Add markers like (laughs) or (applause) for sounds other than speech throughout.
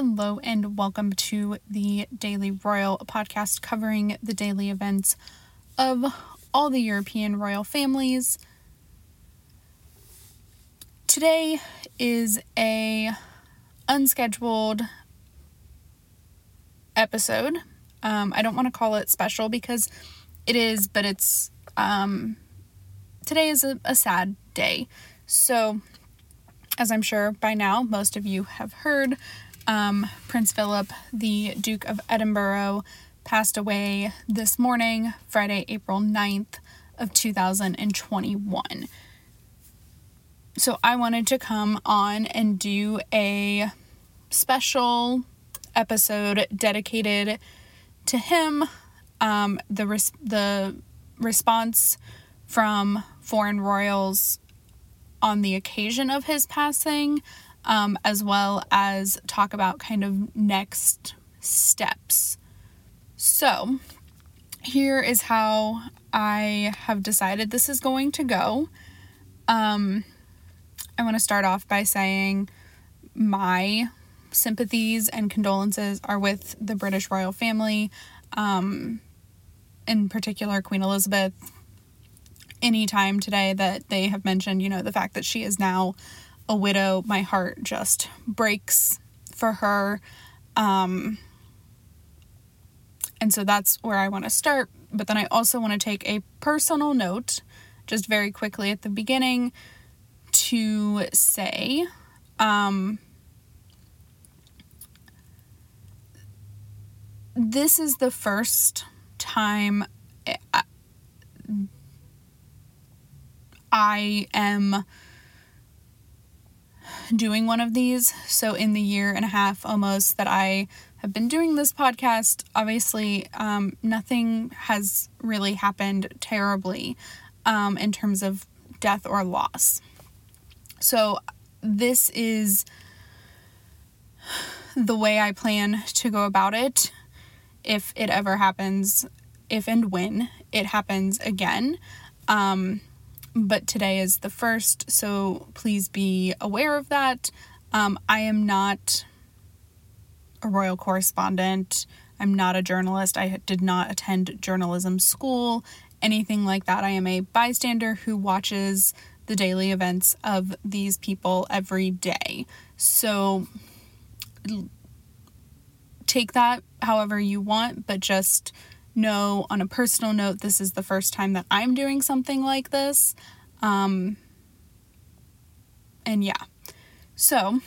Hello, and welcome to the Daily Royal podcast covering the daily events of all the European royal families. Today is a unscheduled episode. Um, I don't want to call it special because it is, but it's um, today is a, a sad day. So, as I'm sure by now most of you have heard, um, Prince Philip, the Duke of Edinburgh, passed away this morning, Friday, April 9th of 2021. So I wanted to come on and do a special episode dedicated to him. Um, the res- the response from foreign royals on the occasion of his passing, um, as well as talk about kind of next steps. So, here is how I have decided this is going to go. Um, I want to start off by saying my sympathies and condolences are with the British royal family, um, in particular, Queen Elizabeth. Any time today that they have mentioned, you know, the fact that she is now a widow, my heart just breaks for her. Um, and so that's where I want to start. But then I also want to take a personal note, just very quickly at the beginning, to say um, this is the first time I, I am doing one of these. So, in the year and a half almost that I have been doing this podcast, obviously, um, nothing has really happened terribly um, in terms of death or loss. So, this is the way I plan to go about it if it ever happens, if and when it happens again. Um, but today is the first, so please be aware of that. Um, I am not a royal correspondent. I'm not a journalist. I did not attend journalism school, anything like that. I am a bystander who watches the daily events of these people every day. So take that however you want, but just know on a personal note, this is the first time that I'm doing something like this. Um, and yeah. So,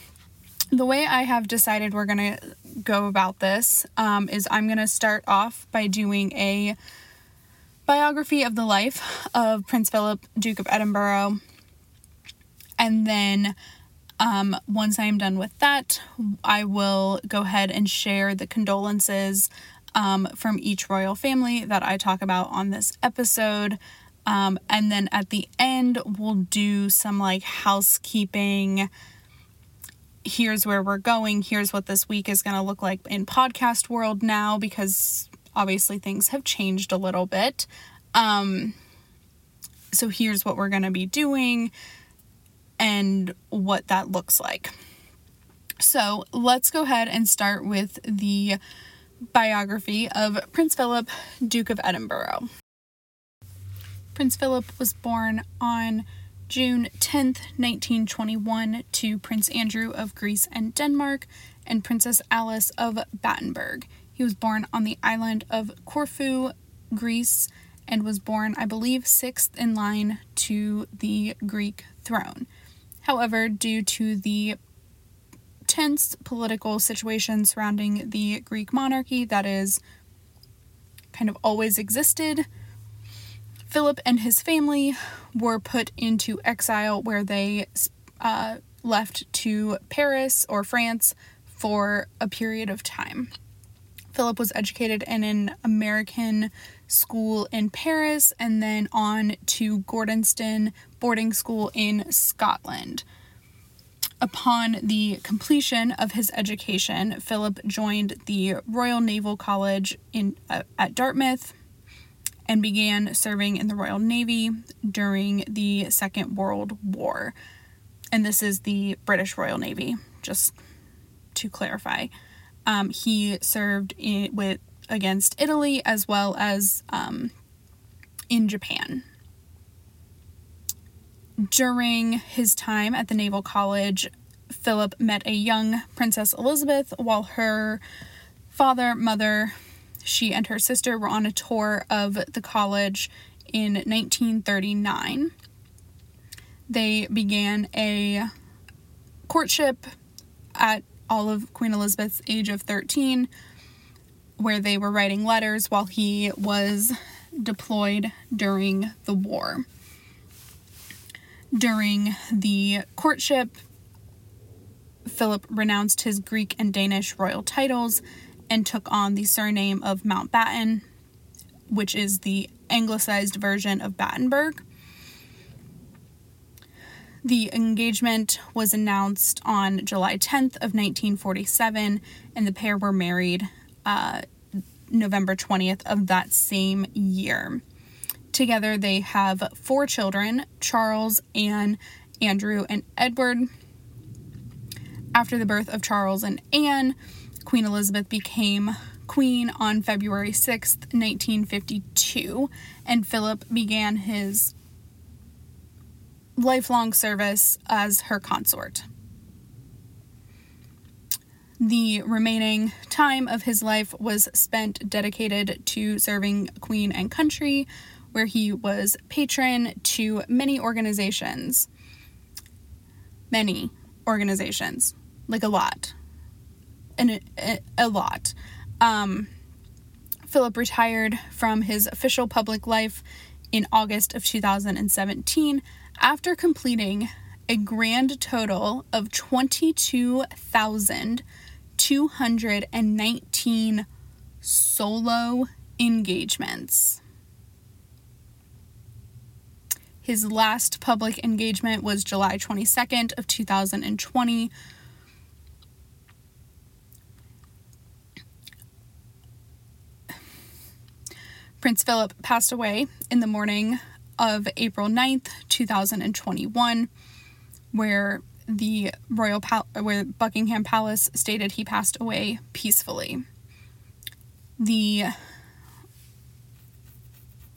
the way I have decided we're going to go about this um, is I'm going to start off by doing a biography of the life of Prince Philip, Duke of Edinburgh. And then um, once I'm done with that, I will go ahead and share the condolences um, from each royal family that I talk about on this episode. Um, and then at the end, we'll do some like housekeeping. Here's where we're going. Here's what this week is going to look like in podcast world now because obviously things have changed a little bit. Um, so here's what we're going to be doing and what that looks like. So let's go ahead and start with the biography of Prince Philip, Duke of Edinburgh. Prince Philip was born on June 10th, 1921, to Prince Andrew of Greece and Denmark and Princess Alice of Battenberg. He was born on the island of Corfu, Greece, and was born, I believe, sixth in line to the Greek throne. However, due to the tense political situation surrounding the Greek monarchy that is kind of always existed. Philip and his family were put into exile where they uh, left to Paris or France for a period of time. Philip was educated in an American school in Paris and then on to Gordonstoun boarding school in Scotland. Upon the completion of his education, Philip joined the Royal Naval College in uh, at Dartmouth and began serving in the Royal Navy during the Second World War. And this is the British Royal Navy, just to clarify. Um, he served in, with against Italy as well as um, in Japan. During his time at the Naval College, Philip met a young Princess Elizabeth while her father, mother, she and her sister were on a tour of the college in 1939. They began a courtship at all of Queen Elizabeth's age of 13, where they were writing letters while he was deployed during the war. During the courtship, Philip renounced his Greek and Danish royal titles and took on the surname of Mountbatten, which is the anglicized version of Battenberg. The engagement was announced on July 10th of 1947, and the pair were married uh, November 20th of that same year. Together, they have four children Charles, Anne, Andrew, and Edward. After the birth of Charles and Anne, Queen Elizabeth became queen on February 6th, 1952, and Philip began his lifelong service as her consort. The remaining time of his life was spent dedicated to serving Queen and country, where he was patron to many organizations. Many organizations, like a lot. And a, a lot. Um, Philip retired from his official public life in August of 2017 after completing a grand total of 22,219 solo engagements. His last public engagement was July 22nd of 2020. Prince Philip passed away in the morning of April 9th, 2021, where the royal pal- where Buckingham Palace stated he passed away peacefully. The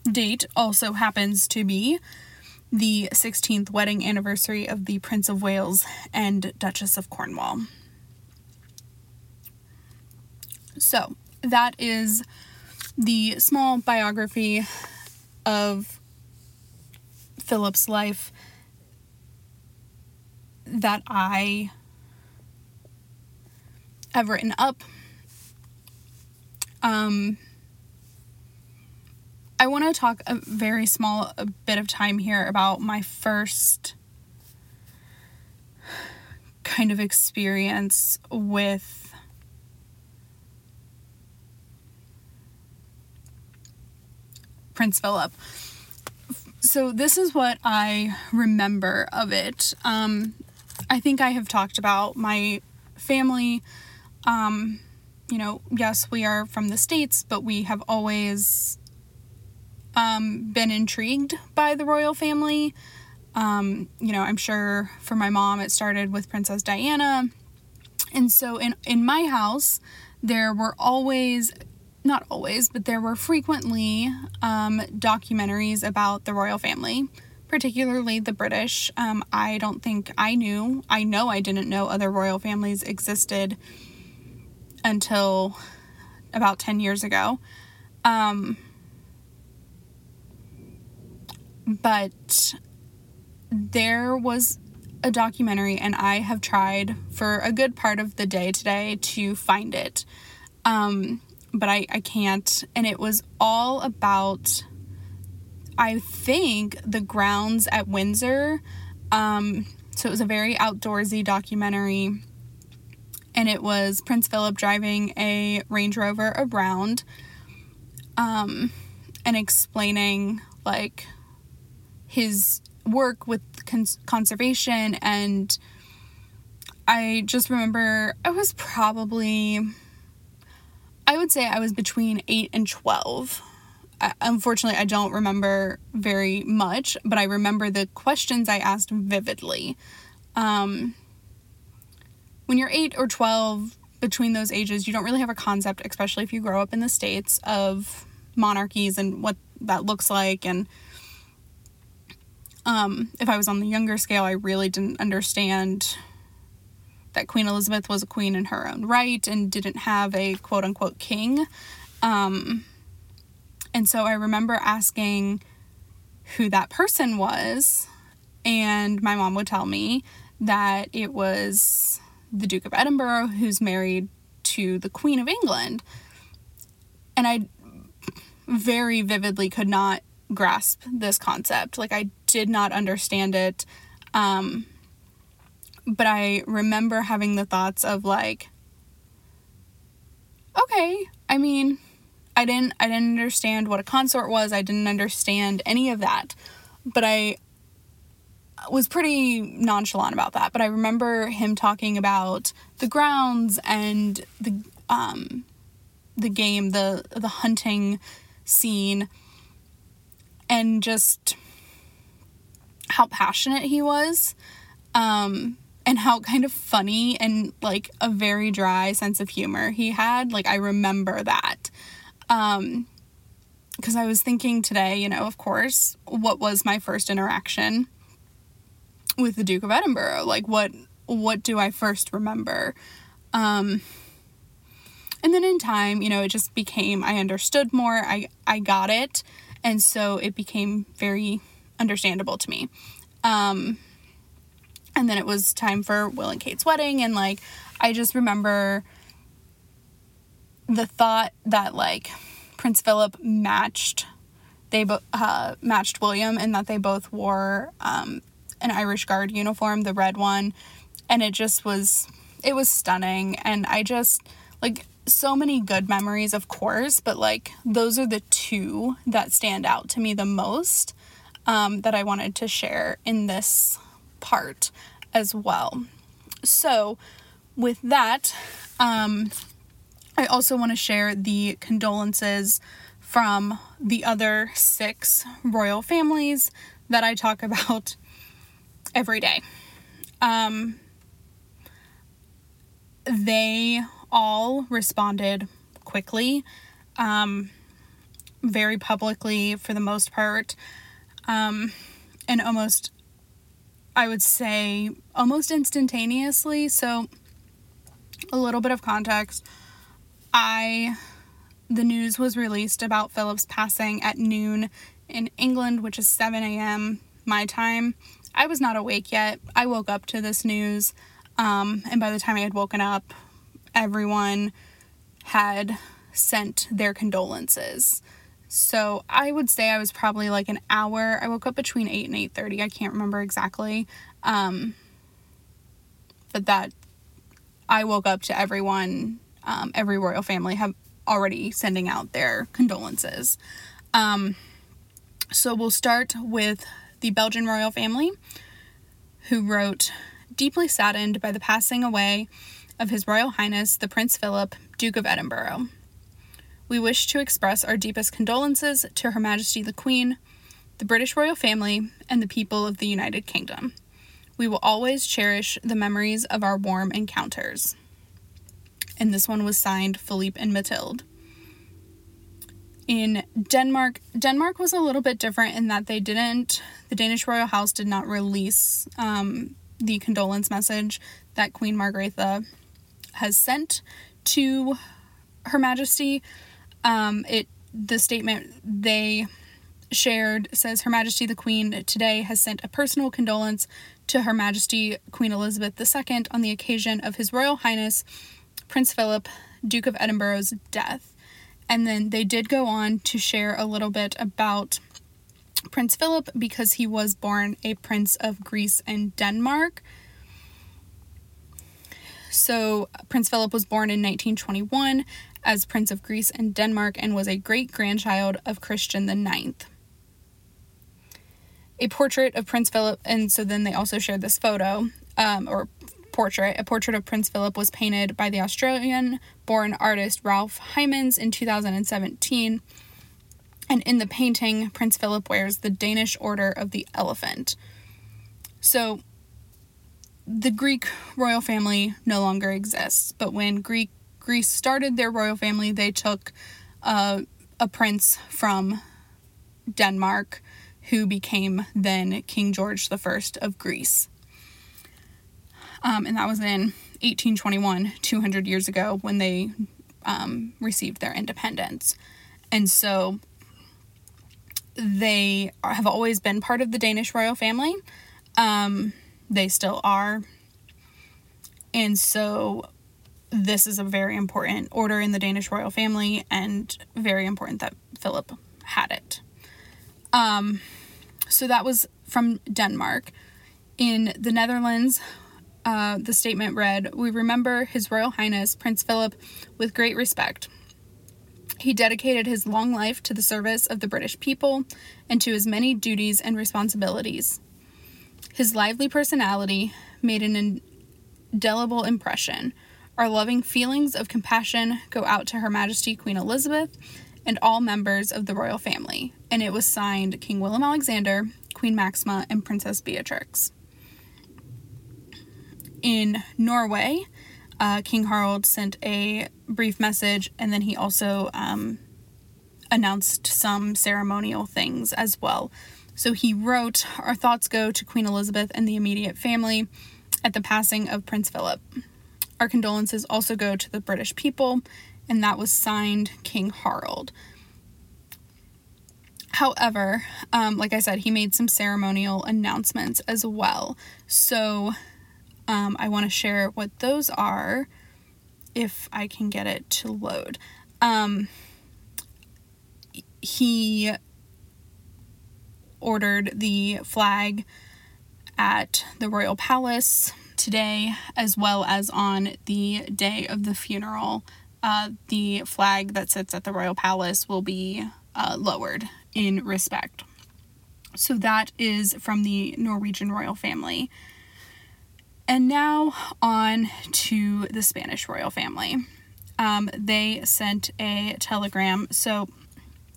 date also happens to be the 16th wedding anniversary of the Prince of Wales and Duchess of Cornwall. So, that is the small biography of Philip's life that I have written up. Um, I want to talk a very small bit of time here about my first kind of experience with Prince Philip so this is what I remember of it. Um, I think I have talked about my family. Um, you know, yes, we are from the States, but we have always um, been intrigued by the royal family. Um, you know, I'm sure for my mom, it started with Princess Diana. And so in, in my house, there were always not always, but there were frequently um, documentaries about the royal family, particularly the British. Um, I don't think I knew, I know I didn't know other royal families existed until about 10 years ago. Um, but there was a documentary, and I have tried for a good part of the day today to find it. Um, but I, I can't. And it was all about, I think, the grounds at Windsor. Um, so it was a very outdoorsy documentary. And it was Prince Philip driving a Range Rover around um, and explaining, like, his work with cons- conservation. And I just remember I was probably I would say I was between 8 and 12. I, unfortunately, I don't remember very much, but I remember the questions I asked vividly. Um, when you're 8 or 12 between those ages, you don't really have a concept, especially if you grow up in the states of monarchies and what that looks like and um, if I was on the younger scale, I really didn't understand that Queen Elizabeth was a queen in her own right and didn't have a quote unquote king. Um, and so I remember asking who that person was, and my mom would tell me that it was the Duke of Edinburgh who's married to the Queen of England. And I very vividly could not grasp this concept. Like, I did not understand it. Um, but I remember having the thoughts of like, okay, I mean, I didn't I didn't understand what a consort was. I didn't understand any of that. But I was pretty nonchalant about that. But I remember him talking about the grounds and the um the game, the the hunting scene and just how passionate he was. Um and how kind of funny and like a very dry sense of humor he had. Like I remember that. Um because I was thinking today, you know, of course, what was my first interaction with the Duke of Edinburgh? Like what what do I first remember? Um and then in time, you know, it just became I understood more. I I got it. And so it became very understandable to me. Um and then it was time for Will and Kate's wedding and like I just remember the thought that like Prince Philip matched they uh, matched William and that they both wore um, an Irish Guard uniform, the red one, and it just was it was stunning and I just like so many good memories of course, but like those are the two that stand out to me the most um, that I wanted to share in this part as well. So, with that, um, I also want to share the condolences from the other six royal families that I talk (laughs) about every day. Um, they all responded quickly, um, very publicly for the most part, um, and almost I would say almost instantaneously. So, a little bit of context. I the news was released about Philip's passing at noon in England, which is 7 a.m. my time. I was not awake yet. I woke up to this news, um, and by the time I had woken up, everyone had sent their condolences. So I would say I was probably like an hour. I woke up between 8 and 8:30. I can't remember exactly. Um, but that I woke up to everyone, um, every royal family have already sending out their condolences. Um, so we'll start with the Belgian royal family, who wrote, deeply saddened by the passing away of His Royal Highness the Prince Philip, Duke of Edinburgh we wish to express our deepest condolences to Her Majesty the Queen, the British royal family, and the people of the United Kingdom. We will always cherish the memories of our warm encounters. And this one was signed Philippe and Mathilde. In Denmark, Denmark was a little bit different in that they didn't, the Danish royal house did not release um, the condolence message that Queen Margrethe has sent to Her Majesty. Um, it the statement they shared says Her Majesty the Queen today has sent a personal condolence to Her Majesty Queen Elizabeth II on the occasion of His Royal Highness Prince Philip, Duke of Edinburgh's death. And then they did go on to share a little bit about Prince Philip because he was born a prince of Greece and Denmark. So, Prince Philip was born in 1921 as Prince of Greece and Denmark and was a great grandchild of Christian IX. A portrait of Prince Philip, and so then they also shared this photo, um, or portrait. A portrait of Prince Philip was painted by the Australian born artist Ralph Heimans in 2017. And in the painting, Prince Philip wears the Danish Order of the Elephant. So the Greek royal family no longer exists, but when Greek Greece started their royal family, they took uh, a prince from Denmark who became then King George I of Greece. Um, and that was in 1821, 200 years ago, when they um, received their independence. And so they have always been part of the Danish royal family. Um, they still are. And so this is a very important order in the Danish royal family and very important that Philip had it. Um, so that was from Denmark. In the Netherlands, uh, the statement read We remember His Royal Highness Prince Philip with great respect. He dedicated his long life to the service of the British people and to his many duties and responsibilities. His lively personality made an indelible impression. Our loving feelings of compassion go out to Her Majesty Queen Elizabeth and all members of the royal family, and it was signed King Willem Alexander, Queen Maxima, and Princess Beatrix in Norway, uh, King Harald sent a brief message, and then he also um, announced some ceremonial things as well. So he wrote, Our thoughts go to Queen Elizabeth and the immediate family at the passing of Prince Philip. Our condolences also go to the British people, and that was signed King Harald. However, um, like I said, he made some ceremonial announcements as well. So um, I want to share what those are if I can get it to load. Um, he ordered the flag at the royal palace today, as well as on the day of the funeral. Uh, the flag that sits at the royal palace will be uh, lowered in respect. So that is from the Norwegian royal family. And now on to the Spanish royal family. Um, they sent a telegram. So,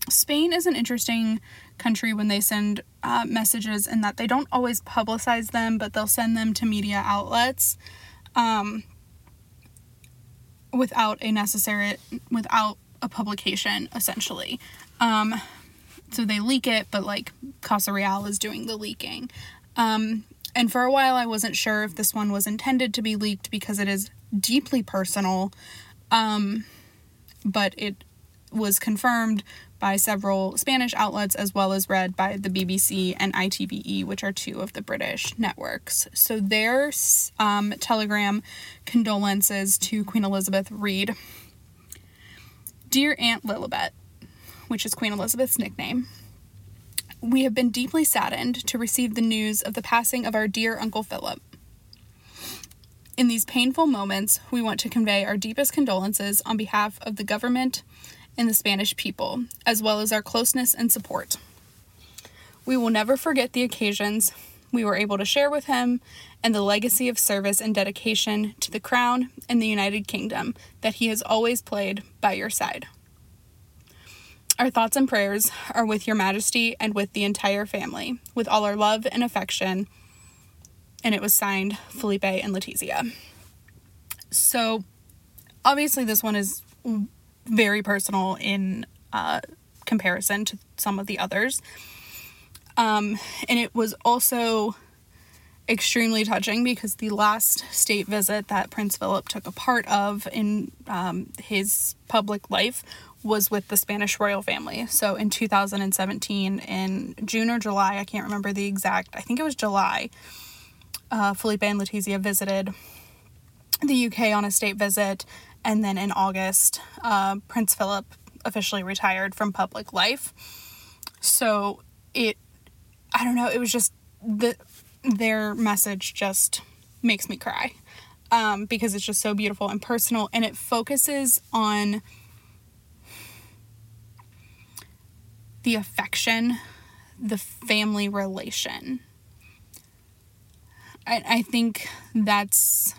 Spain is an interesting country when they send uh, messages and that they don't always publicize them, but they'll send them to media outlets um, without a necessary, without a publication, essentially. Um, so they leak it, but like Casa Real is doing the leaking. Um, and for a while, I wasn't sure if this one was intended to be leaked because it is deeply personal. Um, but it was confirmed by several Spanish outlets as well as read by the BBC and ITVE, which are two of the British networks. So their um, telegram condolences to Queen Elizabeth read Dear Aunt Lilibet, which is Queen Elizabeth's nickname, we have been deeply saddened to receive the news of the passing of our dear Uncle Philip. In these painful moments, we want to convey our deepest condolences on behalf of the government and the Spanish people, as well as our closeness and support. We will never forget the occasions we were able to share with him and the legacy of service and dedication to the Crown and the United Kingdom that he has always played by your side. Our thoughts and prayers are with Your Majesty and with the entire family, with all our love and affection. And it was signed Felipe and Letizia. So, obviously, this one is very personal in uh, comparison to some of the others. Um, and it was also extremely touching because the last state visit that Prince Philip took a part of in um, his public life was with the Spanish royal family. So in 2017, in June or July, I can't remember the exact, I think it was July, uh, Felipe and Letizia visited the UK on a state visit. And then in August, uh, Prince Philip officially retired from public life. So it, I don't know, it was just the, their message just makes me cry um, because it's just so beautiful and personal and it focuses on the affection, the family relation. I, I think that's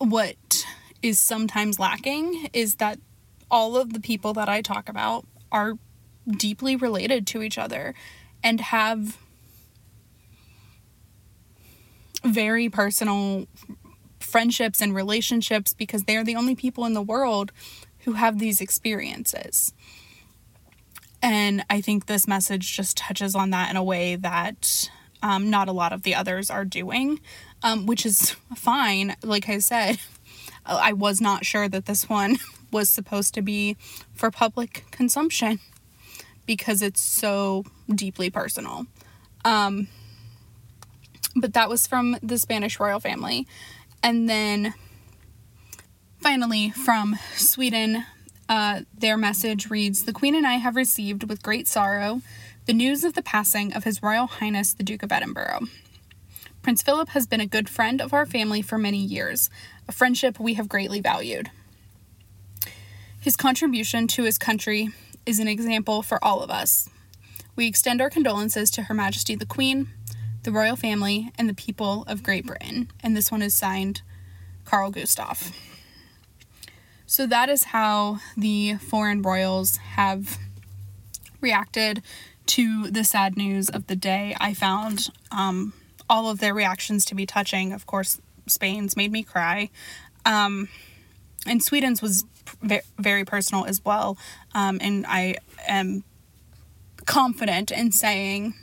what is sometimes lacking is that all of the people that I talk about are deeply related to each other and have very personal friendships and relationships because they're the only people in the world who have these experiences. And I think this message just touches on that in a way that um, not a lot of the others are doing, um, which is fine. Like I said, (laughs) I was not sure that this one (laughs) was supposed to be for public consumption because it's so deeply personal. Um, but that was from the Spanish royal family. And then finally, from Sweden, uh, their message reads The Queen and I have received with great sorrow the news of the passing of His Royal Highness the Duke of Edinburgh. Prince Philip has been a good friend of our family for many years, a friendship we have greatly valued. His contribution to his country is an example for all of us. We extend our condolences to Her Majesty the Queen, the royal family, and the people of Great Britain. And this one is signed Carl Gustav. So that is how the foreign royals have reacted to the sad news of the day. I found um, all of their reactions to be touching. Of course, Spain's made me cry. Um, and Sweden's was very personal as well. Um, and I am confident in saying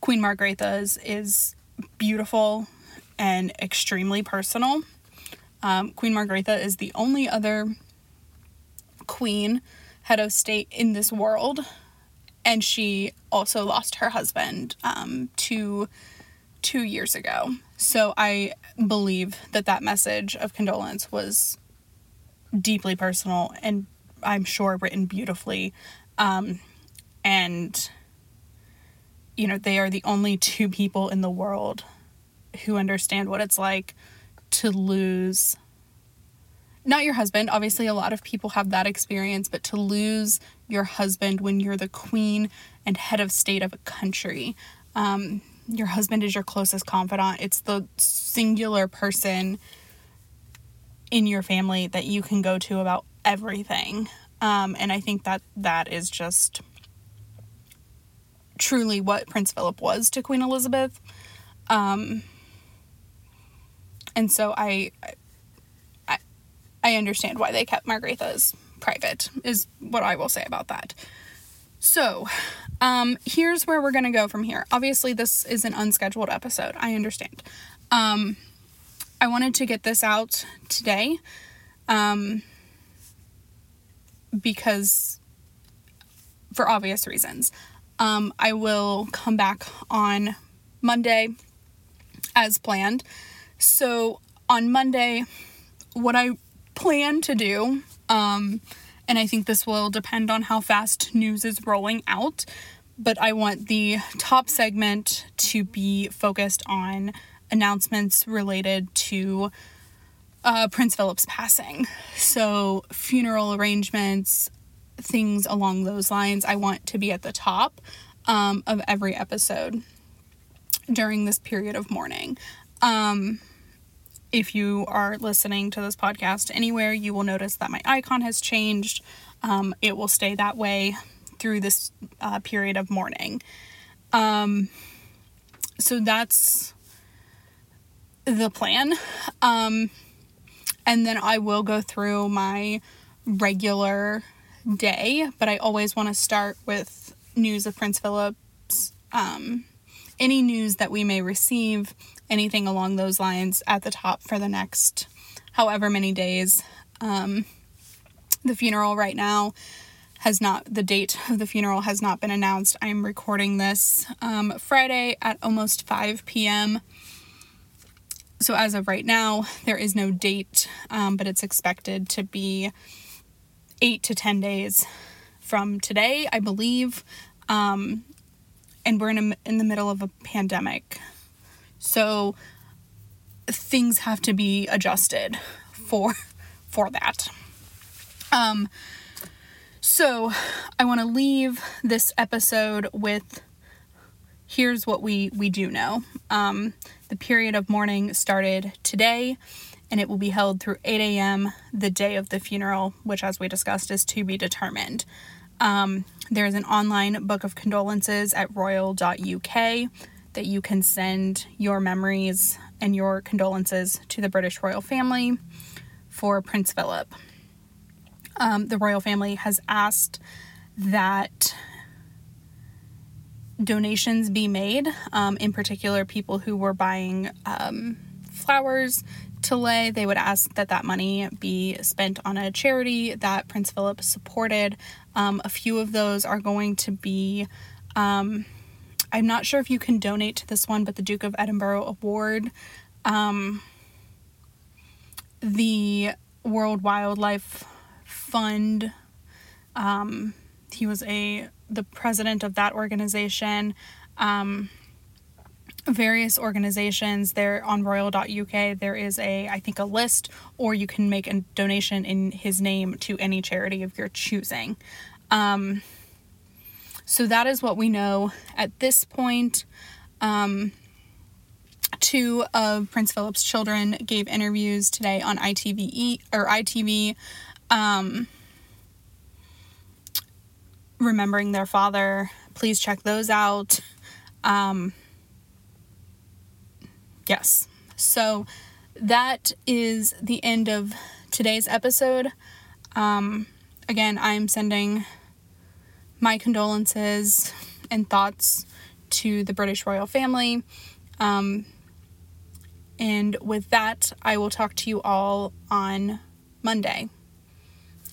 Queen Margrethe's is beautiful and extremely personal. Um, queen Margrethe is the only other queen, head of state in this world, and she also lost her husband um, two two years ago. So I believe that that message of condolence was deeply personal and I'm sure written beautifully. Um, and you know, they are the only two people in the world who understand what it's like to lose not your husband. Obviously, a lot of people have that experience, but to lose your husband when you're the queen and head of state of a country. Um, your husband is your closest confidant. It's the singular person in your family that you can go to about everything. Um, and I think that that is just truly what Prince Philip was to Queen Elizabeth. Um, and so I, I, I understand why they kept Margrethe's private. Is what I will say about that. So, um, here's where we're gonna go from here. Obviously, this is an unscheduled episode. I understand. Um, I wanted to get this out today, um, because for obvious reasons. Um, I will come back on Monday as planned so on Monday, what I plan to do, um, and I think this will depend on how fast news is rolling out, but I want the top segment to be focused on announcements related to uh, Prince Philip's passing. So, funeral arrangements, things along those lines, I want to be at the top um, of every episode during this period of mourning. Um, if you are listening to this podcast anywhere, you will notice that my icon has changed. Um, it will stay that way through this uh, period of mourning. Um, so that's the plan. Um, and then I will go through my regular day, but I always want to start with news of Prince Philip's, um, any news that we may receive anything along those lines at the top for the next however many days. Um, the funeral right now has not, the date of the funeral has not been announced. I'm recording this um, Friday at almost 5 p.m. So, as of right now, there is no date, um, but it's expected to be eight to 10 days from today, I believe. Um, and we're in, a, in the middle of a pandemic. So things have to be adjusted for for that. Um so I want to leave this episode with here's what we we do know. Um the period of mourning started today and it will be held through 8 a.m. the day of the funeral, which as we discussed is to be determined. Um, there's an online book of condolences at royal.uk that you can send your memories and your condolences to the British royal family for Prince Philip. Um, the royal family has asked that donations be made, um, in particular, people who were buying um, flowers to lay, they would ask that that money be spent on a charity that Prince Philip supported. Um, a few of those are going to be, um, I'm not sure if you can donate to this one, but the Duke of Edinburgh Award, um, the World Wildlife Fund. Um, he was a the president of that organization. Um, various organizations there on royal.uk there is a i think a list or you can make a donation in his name to any charity of your choosing um, so that is what we know at this point um, two of prince philip's children gave interviews today on itv or itv um, remembering their father please check those out um, Yes. So that is the end of today's episode. Um, again, I'm sending my condolences and thoughts to the British royal family. Um, and with that, I will talk to you all on Monday.